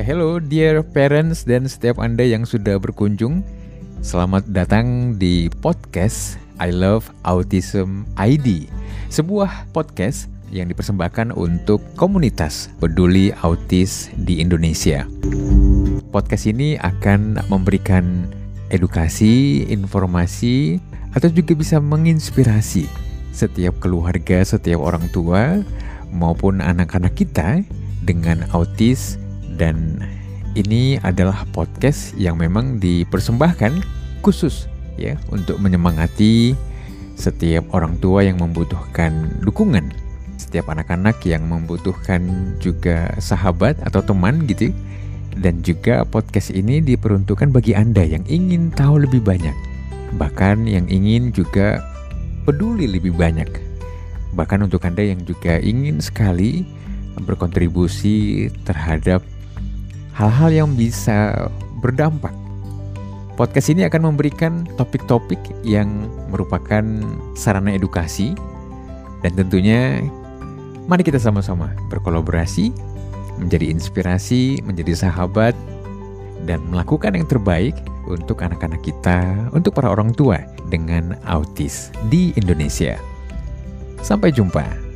Hello dear parents dan setiap Anda yang sudah berkunjung. Selamat datang di podcast I Love Autism ID. Sebuah podcast yang dipersembahkan untuk komunitas peduli autis di Indonesia. Podcast ini akan memberikan edukasi, informasi, atau juga bisa menginspirasi setiap keluarga, setiap orang tua maupun anak-anak kita dengan autis dan ini adalah podcast yang memang dipersembahkan khusus ya untuk menyemangati setiap orang tua yang membutuhkan dukungan, setiap anak-anak yang membutuhkan juga sahabat atau teman gitu. Dan juga podcast ini diperuntukkan bagi Anda yang ingin tahu lebih banyak, bahkan yang ingin juga peduli lebih banyak. Bahkan untuk Anda yang juga ingin sekali berkontribusi terhadap hal-hal yang bisa berdampak. Podcast ini akan memberikan topik-topik yang merupakan sarana edukasi dan tentunya mari kita sama-sama berkolaborasi, menjadi inspirasi, menjadi sahabat dan melakukan yang terbaik untuk anak-anak kita, untuk para orang tua dengan autis di Indonesia. Sampai jumpa.